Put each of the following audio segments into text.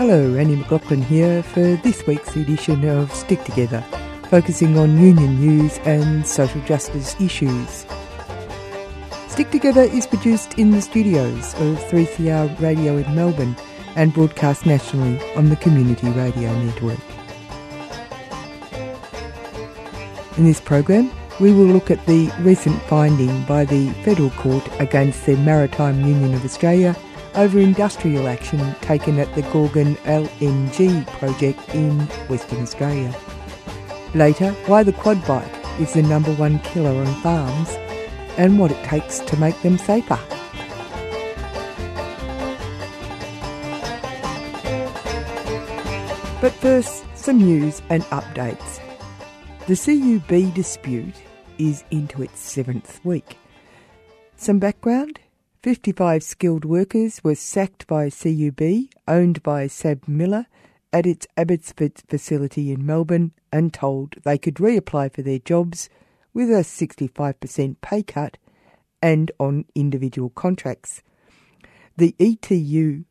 Hello, Annie McLaughlin here for this week's edition of Stick Together, focusing on union news and social justice issues. Stick Together is produced in the studios of 3CR Radio in Melbourne and broadcast nationally on the Community Radio Network. In this program, we will look at the recent finding by the Federal Court against the Maritime Union of Australia over industrial action taken at the Gorgon LNG project in Western Australia. Later, why the quad bike is the number one killer on farms and what it takes to make them safer. But first, some news and updates. The CUB dispute is into its seventh week. Some background 55 skilled workers were sacked by CUB, owned by SABMiller, at its Abbotsford facility in Melbourne and told they could reapply for their jobs with a 65% pay cut and on individual contracts. The ETU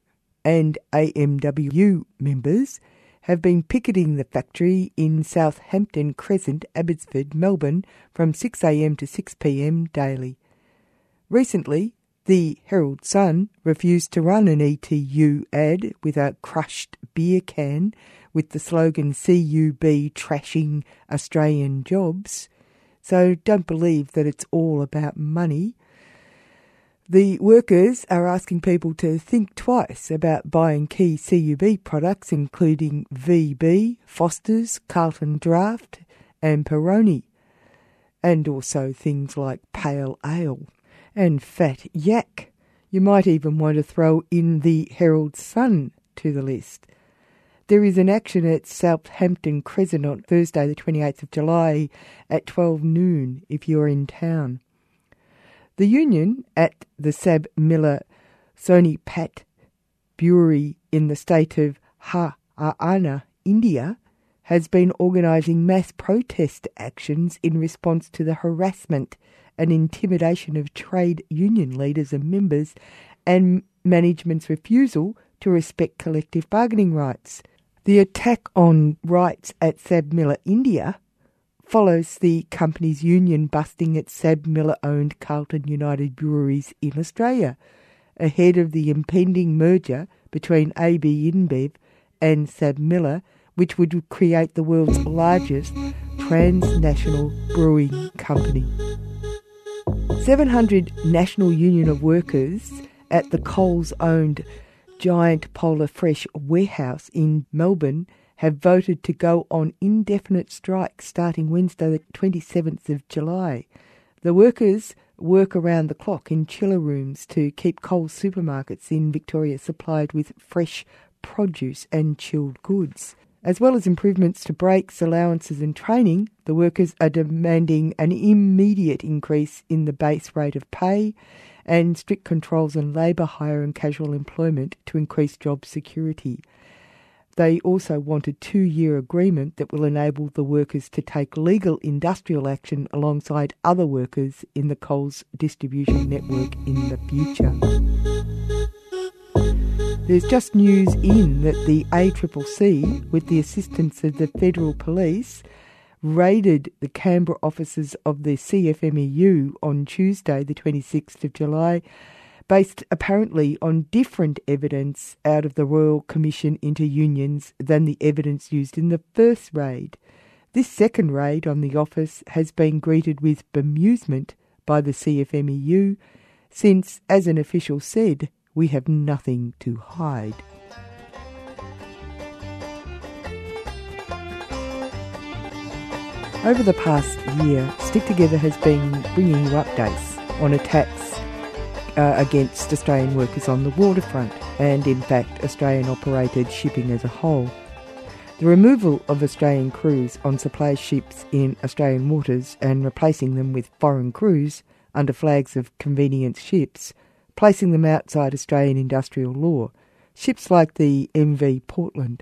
and AMWU members have been picketing the factory in Southampton Crescent, Abbotsford, Melbourne from 6am to 6pm daily. Recently, the Herald Sun refused to run an ETU ad with a crushed beer can with the slogan CUB trashing Australian jobs. So don't believe that it's all about money. The workers are asking people to think twice about buying key CUB products, including VB, Foster's, Carlton Draft, and Peroni, and also things like pale ale and fat yak. You might even want to throw in the Herald Sun to the list. There is an action at Southampton Crescent on Thursday, the 28th of July at 12 noon if you're in town. The union at the SABMiller Sony Sonipat brewery in the state of Haryana, India, has been organising mass protest actions in response to the harassment and intimidation of trade union leaders and members, and management's refusal to respect collective bargaining rights. The attack on rights at SABMiller India follows the company's union busting its SABMiller owned Carlton United Breweries in Australia, ahead of the impending merger between AB InBev and SABMiller, which would create the world's largest transnational brewing company. 700 National Union of Workers at the Coles owned Giant Polar Fresh warehouse in Melbourne have voted to go on indefinite strike starting Wednesday, the 27th of July. The workers work around the clock in chiller rooms to keep Coles supermarkets in Victoria supplied with fresh produce and chilled goods. As well as improvements to breaks, allowances, and training, the workers are demanding an immediate increase in the base rate of pay and strict controls on labour hire and casual employment to increase job security. They also want a two year agreement that will enable the workers to take legal industrial action alongside other workers in the Coles distribution network in the future. There's just news in that the ACCC, with the assistance of the Federal Police, raided the Canberra offices of the CFMEU on Tuesday, the 26th of July, based apparently on different evidence out of the Royal Commission into Unions than the evidence used in the first raid. This second raid on the office has been greeted with bemusement by the CFMEU, since, as an official said, we have nothing to hide. Over the past year, Stick Together has been bringing you updates on attacks uh, against Australian workers on the waterfront and, in fact, Australian operated shipping as a whole. The removal of Australian crews on supply ships in Australian waters and replacing them with foreign crews under flags of convenience ships placing them outside Australian industrial law, ships like the MV Portland.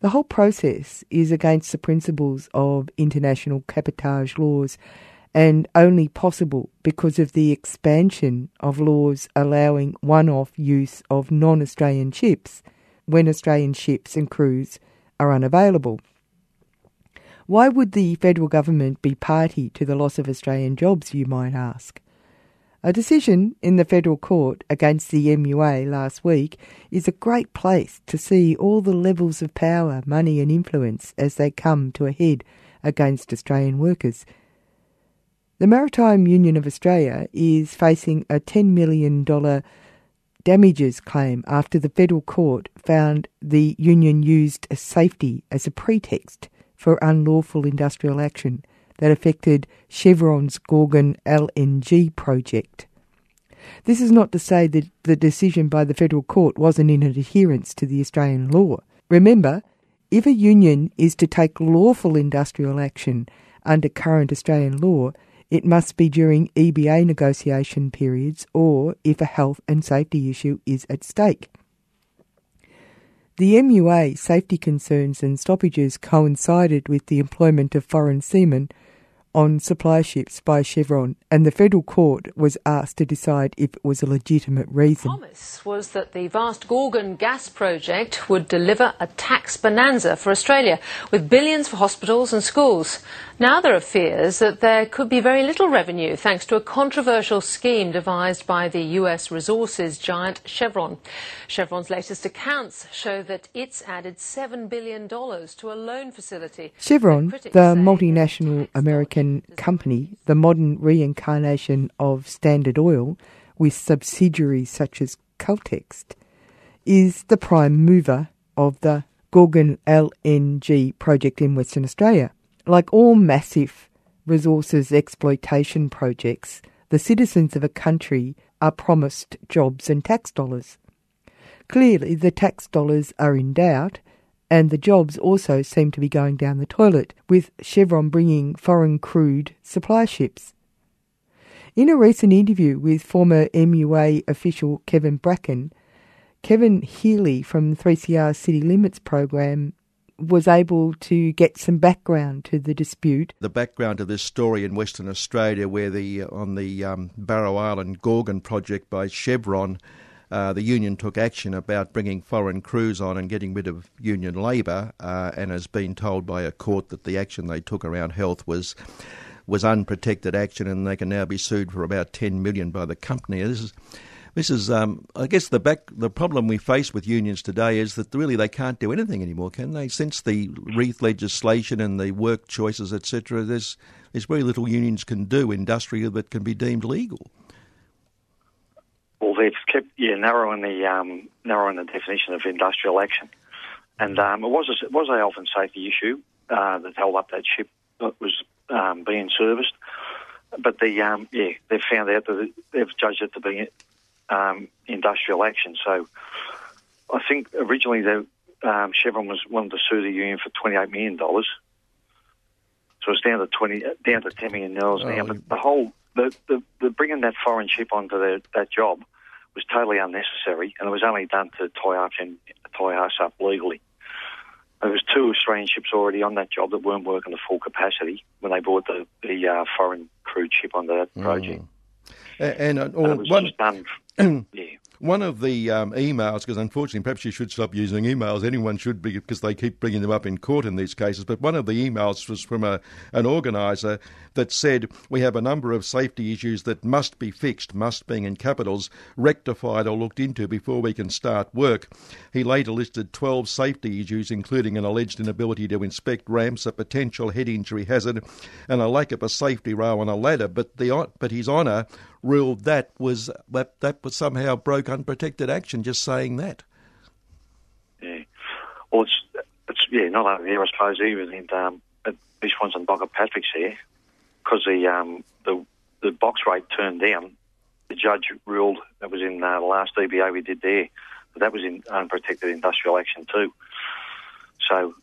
The whole process is against the principles of international cabotage laws and only possible because of the expansion of laws allowing one off use of non Australian ships when Australian ships and crews are unavailable. Why would the federal government be party to the loss of Australian jobs, you might ask? A decision in the federal court against the MUA last week is a great place to see all the levels of power, money, and influence as they come to a head against Australian workers. The Maritime Union of Australia is facing a $10 million damages claim after the federal court found the union used safety as a pretext for unlawful industrial action that affected Chevron's Gorgon LNG project. This is not to say that the decision by the federal court wasn't in adherence to the Australian law. Remember, if a union is to take lawful industrial action under current Australian law, it must be during EBA negotiation periods or if a health and safety issue is at stake. The MUA safety concerns and stoppages coincided with the employment of foreign seamen on supply ships by Chevron, and the federal court was asked to decide if it was a legitimate reason. The promise was that the vast Gorgon gas project would deliver a tax bonanza for Australia, with billions for hospitals and schools. Now there are fears that there could be very little revenue thanks to a controversial scheme devised by the US resources giant Chevron. Chevron's latest accounts show that it's added $7 billion to a loan facility. Chevron, the multinational American company, the modern reincarnation of Standard Oil, with subsidiaries such as Caltex, is the prime mover of the Gorgon LNG project in Western Australia. Like all massive resources exploitation projects, the citizens of a country are promised jobs and tax dollars. Clearly, the tax dollars are in doubt, and the jobs also seem to be going down the toilet, with Chevron bringing foreign crewed supply ships. In a recent interview with former MUA official Kevin Bracken, Kevin Healy from 3CR City Limits program was able to get some background to the dispute. The background to this story in Western Australia, where the uh, on the um, Barrow Island Gorgon project by Chevron, uh, the union took action about bringing foreign crews on and getting rid of union labour, uh, and has been told by a court that the action they took around health was was unprotected action, and they can now be sued for about ten million by the company. This is this is, um, I guess, the back. The problem we face with unions today is that really they can't do anything anymore, can they? Since the Reith legislation and the work choices, etc., there's there's very little unions can do industrially that can be deemed legal. Well, they've kept yeah narrowing the um, narrowing the definition of industrial action, and um, it was a, it was a health and safety issue uh, that held up that ship that was um, being serviced. But the um, yeah, they've found out that they've judged it to be um, industrial action. So I think originally the, um, Chevron was wanted to sue the union for twenty eight million dollars. So it's down to twenty, down to ten million dollars oh, now. But the whole the, the, the bringing that foreign ship onto the, that job was totally unnecessary, and it was only done to tie up and tie us up legally. There was two Australian ships already on that job that weren't working to full capacity when they brought the, the uh, foreign crewed ship onto that project. Mm. And, uh, or and one, One of the um, emails, because unfortunately, perhaps you should stop using emails. Anyone should be, because they keep bringing them up in court in these cases. But one of the emails was from a, an organiser that said, We have a number of safety issues that must be fixed, must being in capitals, rectified or looked into before we can start work. He later listed 12 safety issues, including an alleged inability to inspect ramps, a potential head injury hazard, and a lack of a safety rail on a ladder. But, the, but his honour ruled that was that, that was somehow broke unprotected action. Just saying that. Yeah, well, it's it's yeah, not only here, I suppose, even in um, at East Bogger Patrick's here, because the um the the box rate turned down. The judge ruled that was in uh, the last EBA we did there, but that was in unprotected industrial action too. So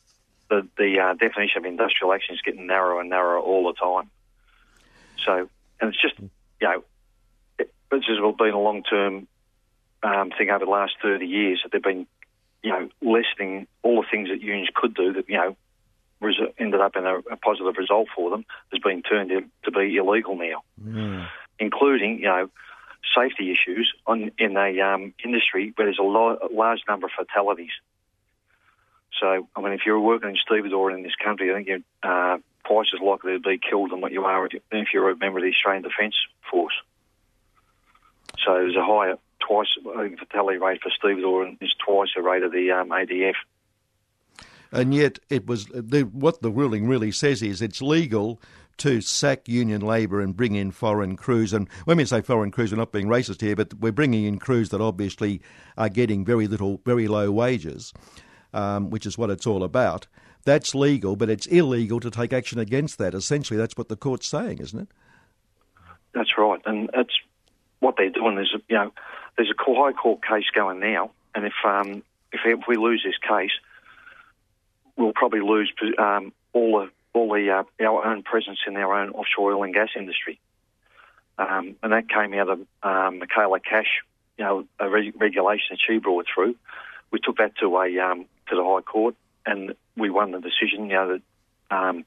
the the uh, definition of industrial action is getting narrower and narrower all the time. So and it's just you know this has been a long term um, thing over the last 30 years that they've been, you know, lessening all the things that unions could do that, you know, res- ended up in a, a, positive result for them has been turned to be illegal now, mm. including, you know, safety issues on, in a um, industry where there's a, lo- a large number of fatalities So, I mean, if you're working in stevedore in this country, I think you're uh, twice as likely to be killed than what you are if you're a member of the Australian Defence Force. So there's a higher twice fatality rate for stevedore and is twice the rate of the um, ADF. And yet, it was the, what the ruling really says is it's legal to sack union labour and bring in foreign crews. And when we say foreign crews, we're not being racist here, but we're bringing in crews that obviously are getting very little, very low wages, um, which is what it's all about. That's legal, but it's illegal to take action against that. Essentially, that's what the court's saying, isn't it? That's right, and it's what they're doing is, you know, there's a high court case going now, and if um, if, we lose this case, we'll probably lose um, all the all the uh, our own presence in our own offshore oil and gas industry. Um, and that came out of um, Michaela Cash, you know, a re- regulation that she brought through. We took that to a um, to the High Court, and we won the decision. You know that um,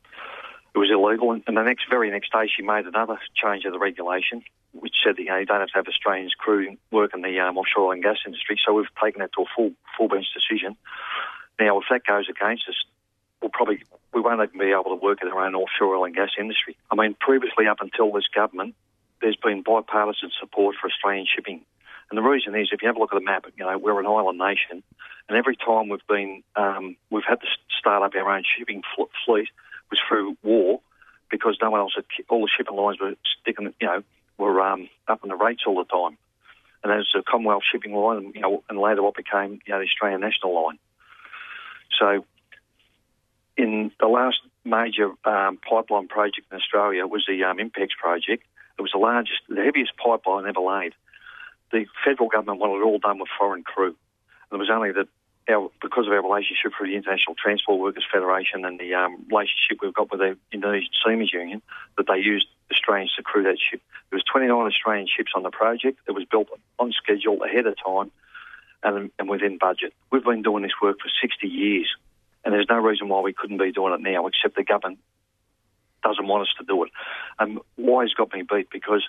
it was illegal. And, the next very next day, she made another change of the regulation, which said that you, know, you don't have to have Australians crew work in the um, offshore oil and gas industry. So we've taken that to a full full bench decision. Now, if that goes against us, we'll probably we won't even be able to work in our own offshore oil and gas industry. I mean, previously up until this government, there's been bipartisan support for Australian shipping. And the reason is, if you have a look at the map, you know, we're an island nation, and every time we've been, um, we've had to start up our own shipping fleet was through war, because no one else had, all the shipping lines were sticking, you know, were um, up in the rates all the time. And there's the Commonwealth shipping line, you know, and later what became, you know, the Australian National line. So in the last major um, pipeline project in Australia was the um, INPEX project. It was the largest, the heaviest pipeline ever laid. The federal government wanted it all done with foreign crew. And it was only that our, because of our relationship through the International Transport Workers Federation and the um, relationship we've got with the Indonesian Seamen's Union, that they used Australians to crew that ship. There was 29 Australian ships on the project. It was built on schedule, ahead of time, and, and within budget. We've been doing this work for 60 years. And there's no reason why we couldn't be doing it now, except the government doesn't want us to do it. And why has got me beat? Because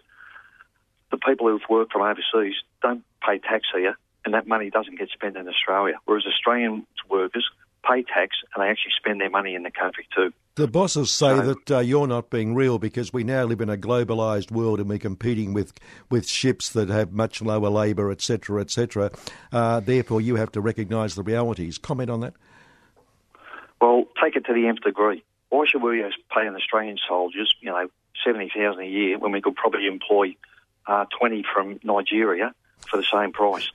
the people who've worked from overseas don't pay tax here, and that money doesn't get spent in Australia. Whereas Australian workers pay tax and they actually spend their money in the country too. The bosses say that uh, you're not being real because we now live in a globalised world and we're competing with, with ships that have much lower labour, etc., etc. Uh, therefore, you have to recognise the realities. Comment on that. Well, take it to the nth degree. Why should we pay an Australian soldiers, you know, seventy thousand a year when we could probably employ uh, twenty from Nigeria for the same price?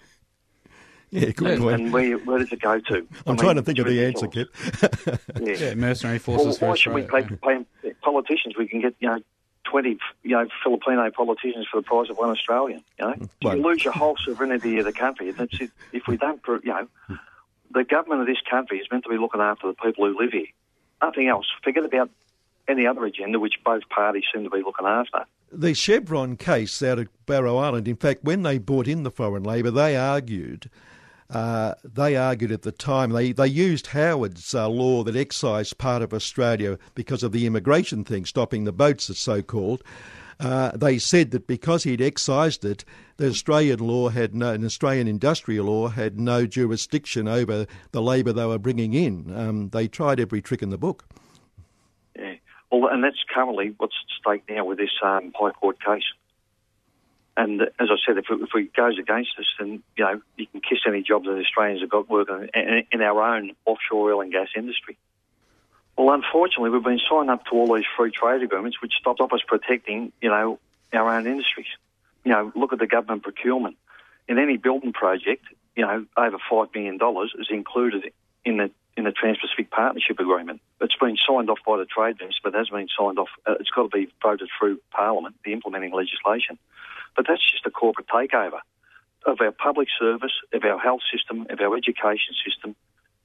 Yeah, good point. And where, where does it go to? I'm I mean, trying to think of the answer, Kip. yeah. yeah. mercenary forces. Well, why should we pay, pay, politicians? We can get you know twenty you know Filipino politicians for the price of one Australian. You know, well, you lose your whole sovereignty of the country. That's it. If we don't, you know, the government of this country is meant to be looking after the people who live here. Nothing else. Forget about any other agenda which both parties seem to be looking after. The Chevron case out of Barrow Island, in fact, when they brought in the foreign labour, they argued. Uh, they argued at the time they, they used Howard's uh, law that excised part of Australia because of the immigration thing, stopping the boats, as so called. Uh, they said that because he'd excised it, the Australian law had no, an Australian industrial law had no jurisdiction over the labour they were bringing in. Um, they tried every trick in the book. Yeah, well, and that's currently what's at stake now with this um, High Court case. And as I said, if it, if it goes against us, then you know you can kiss any jobs that Australians have got working in, in our own offshore oil and gas industry. Well, unfortunately, we've been signed up to all these free trade agreements, which stop us protecting, you know, our own industries. You know, look at the government procurement. In any building project, you know, over five million dollars is included in the in the Trans-Pacific Partnership Agreement. It's been signed off by the trade minister, but has been signed off. Uh, it's got to be voted through Parliament, the implementing legislation. But that's just a corporate takeover of our public service, of our health system, of our education system.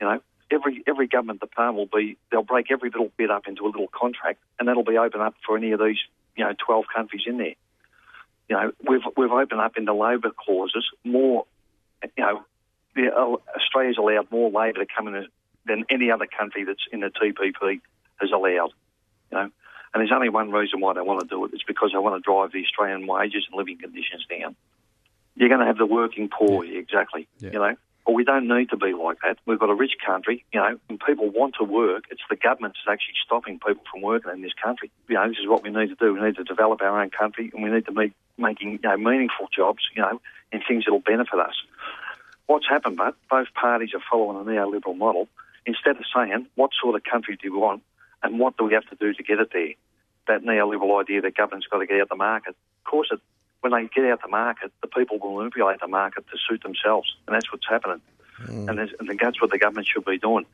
You know, every every government department will be they'll break every little bit up into a little contract, and that'll be open up for any of these you know twelve countries in there. You know, we've we've opened up in the labour clauses more. You know, the, uh, Australia's allowed more labour to come in than any other country that's in the TPP has allowed. You know, and there's only one reason why they want to do it. It's because they want to drive the Australian wages and living conditions down. You're going to have the working poor, yeah. exactly. Yeah. You know, Well, we don't need to be like that. We've got a rich country, you know, and people want to work. It's the government that's actually stopping people from working in this country. You know, this is what we need to do. We need to develop our own country, and we need to be making you know, meaningful jobs, you know, and things that will benefit us. What's happened, but both parties are following a neoliberal model. Instead of saying what sort of country do we want and what do we have to do to get it there, that neoliberal idea that government's got to get out the market. Of course, it when they get out the market, the people will manipulate the market to suit themselves, and that's what's happening. Mm. And, and that's what the government should be doing.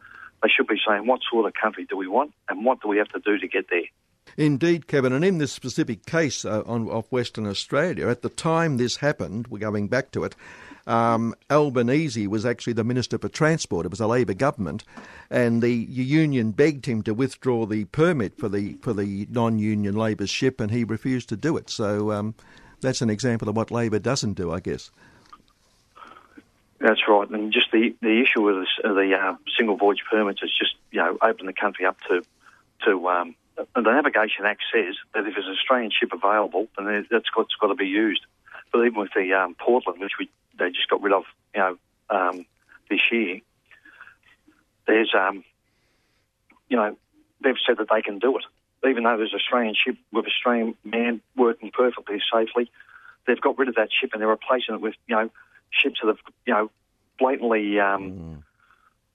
They should be saying, what sort of country do we want, and what do we have to do to get there? Indeed, Kevin. And in this specific case uh, on, of Western Australia, at the time this happened, we're going back to it, um, Albanese was actually the Minister for Transport. It was a Labor government, and the union begged him to withdraw the permit for the for the non-union Labor ship, and he refused to do it. So um, that's an example of what Labor doesn't do, I guess. That's right, and just the, the issue with uh, the uh, single voyage permits is just you know open the country up to to um, the Navigation Act says that if there's an Australian ship available, then that's got's got to be used. But even with the um, Portland, which we they just got rid of, you know, um, this year, there's um, you know they've said that they can do it even though there's an Australian ship with Australian man working perfectly safely, they've got rid of that ship and they're replacing it with you know ships that have you know blatantly um, mm.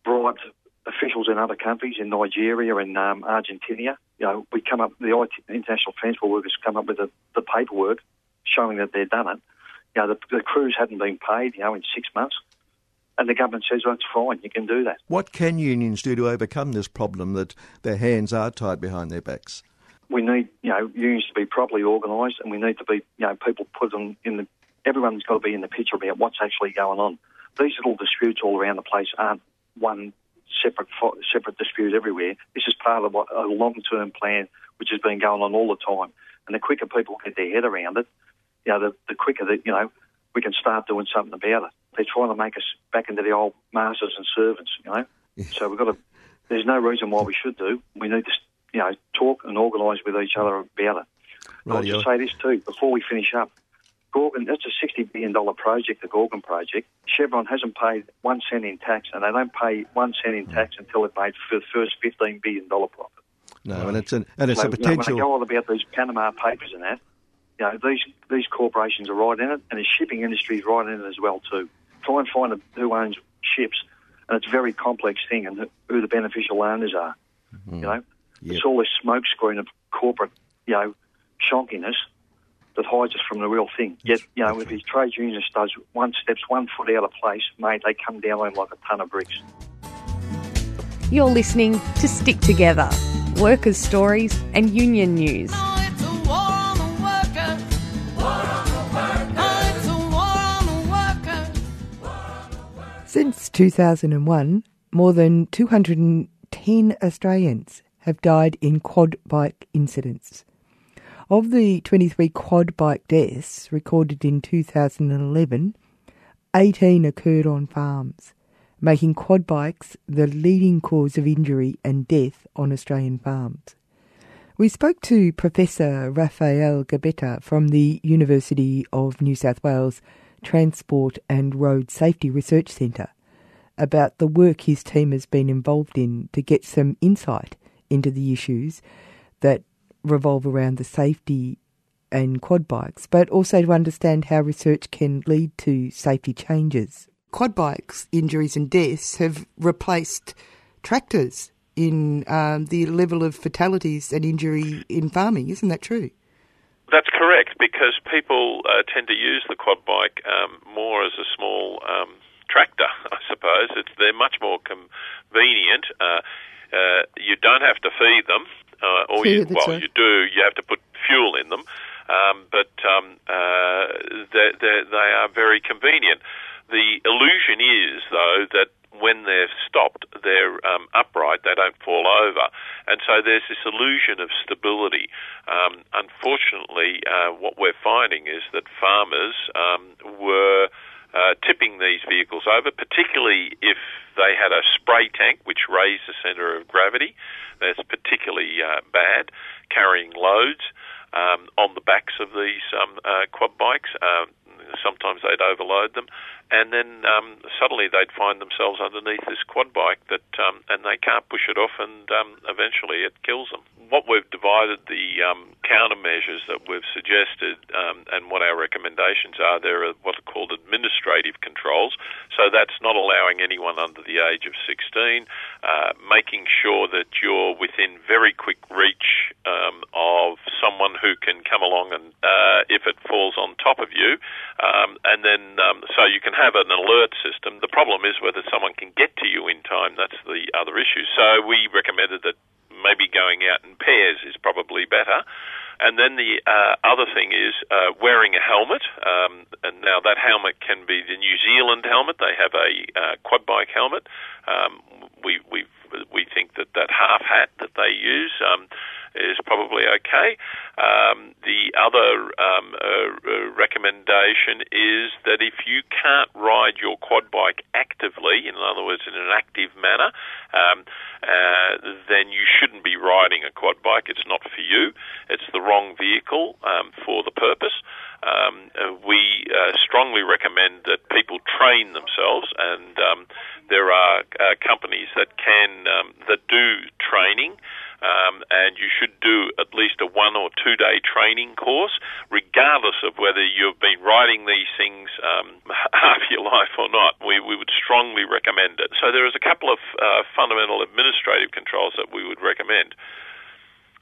bribed officials in other countries, in Nigeria and um, Argentina. You know, we come up the international transport workers come up with the, the paperwork showing that they've done it. You know, the, the crews hadn't been paid, you know, in six months. And the government says, well, it's fine, you can do that. What can unions do to overcome this problem that their hands are tied behind their backs? We need, you know, unions to be properly organised and we need to be, you know, people put them in the, everyone's got to be in the picture about what's actually going on. These little disputes all around the place aren't one separate separate dispute everywhere. This is part of what, a long-term plan which has been going on all the time. And the quicker people get their head around it, you know, the, the quicker that, you know, we can start doing something about it they're trying to make us back into the old masters and servants, you know. Yeah. So we've got to. There's no reason why we should do. We need to, you know, talk and organise with each other about it. Right, I'll just say this too before we finish up. Gorgon, that's a sixty billion dollar project, the Gorgon project. Chevron hasn't paid one cent in tax, and they don't pay one cent in tax mm. until they've made the first fifteen billion dollar profit. No, and it's an and it's so, a potential. You know, when I go on about these Panama Papers and that, you know, these these corporations are right in it, and the shipping industry is right in it as well too try and find who owns ships, and it's a very complex thing, and who the beneficial owners are. Mm-hmm. You know, yep. it's all this smokescreen of corporate, you know, shonkiness that hides us from the real thing. Yet, you know, if his trade unionist does one steps one foot out of place, mate, they come down on him like a ton of bricks. You're listening to Stick Together, workers' stories and union news. 2001, more than 210 Australians have died in quad bike incidents. Of the 23 quad bike deaths recorded in 2011, 18 occurred on farms, making quad bikes the leading cause of injury and death on Australian farms. We spoke to Professor Raphael Grzebieta from the University of New South Wales Transport and Road Safety Research Centre about the work his team has been involved in to get some insight into the issues that revolve around the safety and quad bikes, but also to understand how research can lead to safety changes. Quad bikes injuries and deaths have replaced tractors in um, the level of fatalities and injury in farming, isn't that true? That's correct because people uh, tend to use the quad bike um, more as a small um, tractor, I suppose. It's they're much more convenient. Uh, uh, you don't have to feed them, uh, or you, well, right. you do. You have to put fuel in them, um, but um, uh, they they are very convenient. The illusion is, though, that when they're stopped, they're um, upright, they don't fall over. And so there's this illusion of stability. Um, unfortunately, uh, what we're finding is that farmers um, were uh, tipping these vehicles over, particularly if they had a spray tank which raised the centre of gravity. That's particularly uh, bad. Carrying loads. Um, on the backs of these um, uh, quad bikes. Um, sometimes they'd overload them, and then um, suddenly they'd find themselves underneath this quad bike that, um, and they can't push it off, and um, eventually it kills them. What we've divided the um, countermeasures that we've suggested, um, and what our recommendations are, there are what are called administrative controls. So that's not allowing anyone under the age of 16, uh, making sure that you're within very quick reach um, of someone who can come along and, uh, if it falls on top of you, um, and then um, so you can have an alert system. The problem is whether someone can get to you in time. That's the other issue. So we recommended that maybe going out in pairs is probably better. And then the uh, other thing is uh, wearing a helmet. Um, and now that helmet can be the New Zealand helmet. They have a uh, quad bike helmet. Um, we we we think that that half hat that they use um, is probably okay. Um, the other um, uh, recommendation is that if you can't ride your quad bike actively, in other words, in an active manner, um, uh, then you shouldn't be riding a quad bike. It's not for you. It's the wrong vehicle um, for the purpose. Um, uh, we uh, strongly recommend that people train themselves, and um, there are uh, companies that can that do training. Um, and you should do at least a one or two day training course, regardless of whether you've been riding these things um, half your life or not. We, we would strongly recommend it. So there is a couple of uh, fundamental administrative controls that we would recommend.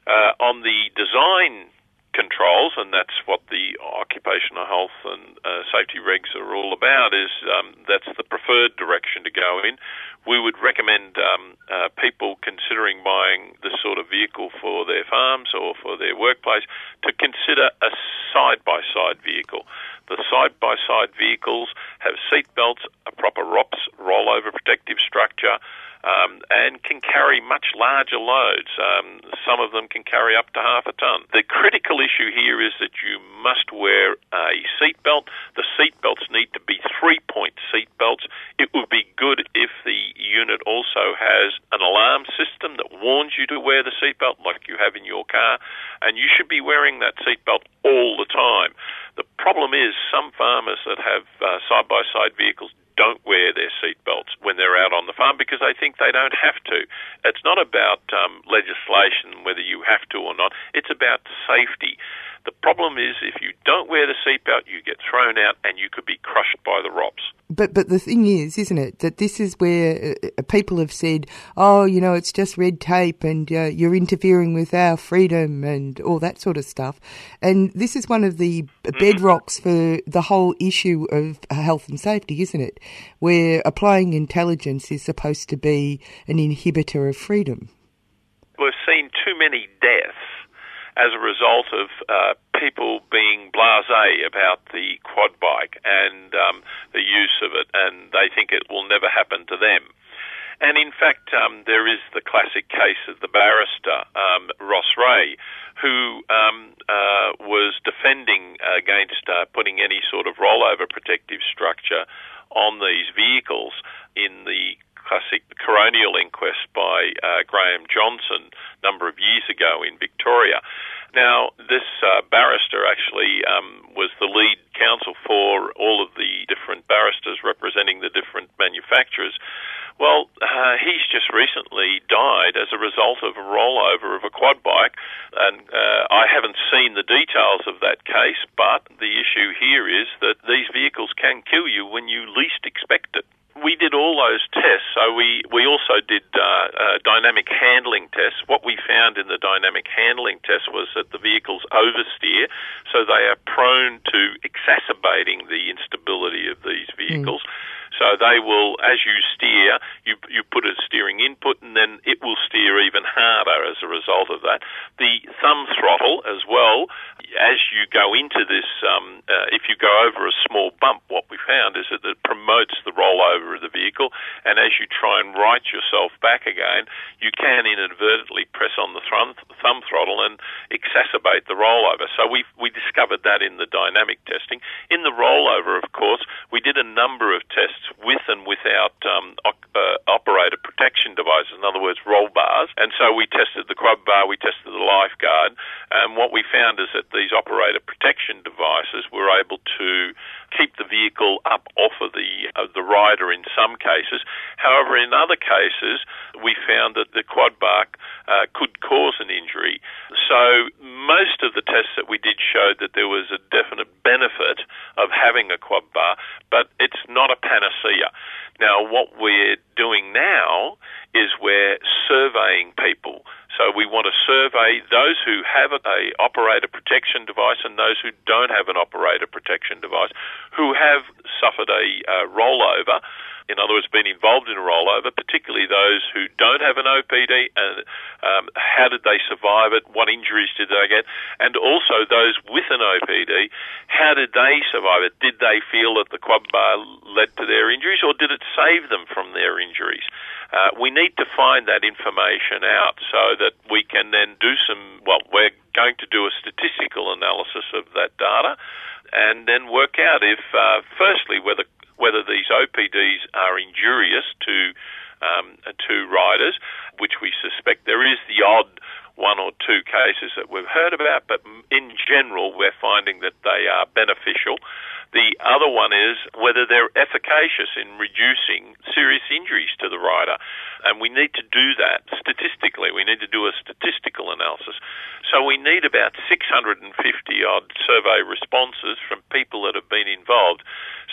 Uh, on the design controls, and that's what the occupational health and uh, safety regs are all about. Is um, that's the preferred direction to go in. We would recommend um, uh, people considering buying this sort of vehicle for their farms or for their workplace to consider a side-by-side vehicle. The side-by-side vehicles have seat belts, a proper ROPS rollover protective structure um, and can carry much larger loads. Um, some of them can carry up to half a ton. The critical issue here is that you must wear a seatbelt. The seatbelts need to be three-point seatbelts. It would be good if the unit also has an alarm system that warns you to wear the seatbelt, like you have in your car, and you should be wearing that seatbelt all the time. The problem is some farmers that have uh, side-by-side vehicles don't wear their seatbelts when they're out on the farm because they think they don't have to. It's not about um, legislation, whether you have to or not. It's about safety. The problem is if you don't wear the seatbelt, you get thrown out and you could be crushed by the ROPS. But but the thing is, isn't it, that this is where uh, people have said, oh, you know, it's just red tape and uh, you're interfering with our freedom and all that sort of stuff. And this is one of the mm-hmm. bedrocks for the whole issue of health and safety, isn't it? Where applying intelligence is supposed to be an inhibitor of freedom. We've seen too many deaths as a result of uh, people being blasé about the quad bike and um, the use of it, and they think it will never happen to them. And in fact, um, there is the classic case of the barrister, um, Ross Ray, who um, uh, was defending against uh, putting any sort of rollover protective structure on these vehicles in the classic coronial inquest by uh, Graeme Johnstone a number of years ago in Victoria. Now, this uh, barrister actually um, was the lead counsel for all of the different barristers representing the different manufacturers. Well, uh, he's just recently died as a result of a rollover of a quad bike, and uh, I haven't seen the details of that case, but the issue here is that these vehicles can kill you when you least expect it we did all those tests. So we, we also did uh, uh, dynamic handling tests. What we found in the dynamic handling test was that the vehicles oversteer, so they are prone to exacerbating the instability of these vehicles. Mm. So they will, as you steer, you you put a steering input, and then it will steer even harder as a result of that. The thumb throttle as well, as you go into this, um, uh, if you go over a small bump, what found is that it promotes the rollover of the vehicle, and as you try and right yourself back again, you can inadvertently press on the thumb, thumb throttle and exacerbate the rollover. So we we discovered that in the dynamic testing. In the rollover, of course, we did a number of tests with and without um, uh, operator protection devices, in other words, roll bars. And so we tested the quad bar, we tested the lifeguard, And what we found is that these operator protection devices were able to keep the vehicle up off of the the rider in some cases. However, in other cases, we found that the quad bar uh, could cause an injury. So most of the tests that we did showed that there was a definite benefit of having a quad bar, but it's not a panacea. Now, what we're doing now is we're surveying people. So we want to survey those who have a, operator protection device and those who don't have an operator protection device, who have suffered a uh, rollover in other words, been involved in a rollover, particularly those who don't have an OPD, and um, how did they survive it? What injuries did they get? And also those with an OPD, how did they survive it? Did they feel that the quad bar led to their injuries, or did it save them from their injuries? Uh, we need to find that information out so that we can then do some. Well, we're going to do a statistical analysis of that data and then work out if, uh, firstly, whether whether these OPDs are injurious to um, to riders, which we suspect there is. The odd one or two cases that we've heard about, but in general, we're finding that they are beneficial. The other one is whether they're efficacious in reducing serious injuries to the rider. And we need to do that statistically. We need to do a statistical analysis. So we need about 650 odd survey responses from people that have been involved.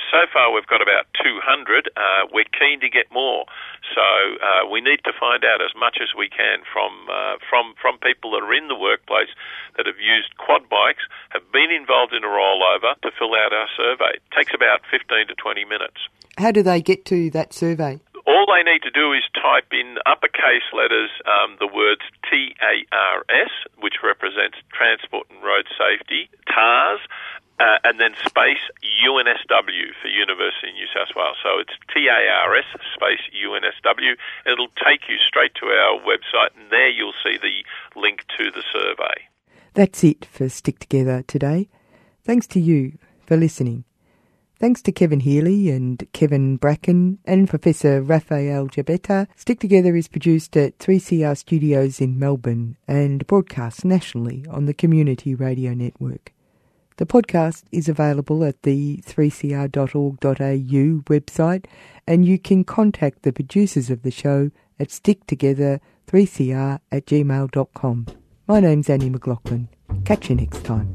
So far, we've got about 200. Uh, we're keen to get more. So uh, we need to find out as much as we can from uh, from from people that are in the workplace that have used quad bikes, have been involved in a rollover to fill out our survey. It takes about 15 to 20 minutes. How do they get to that survey? All they need to do is type in uppercase letters um, the words TARS, which represents Transport and Road Safety, TARS, uh, and then space UNSW for University of New South Wales. So it's TARS space UNSW. It'll take you straight to our website, and there you'll see the link to the survey. That's it for Stick Together today. Thanks to you for listening. Thanks to Kevin Healy and Kevin Bracken and Professor Raphael Grzebieta. Stick Together is produced at 3CR Studios in Melbourne and broadcast nationally on the Community Radio Network. The podcast is available at the 3cr.org.au website and you can contact the producers of the show at sticktogether3cr at gmail.com. My name's Annie McLaughlin. Catch you next time.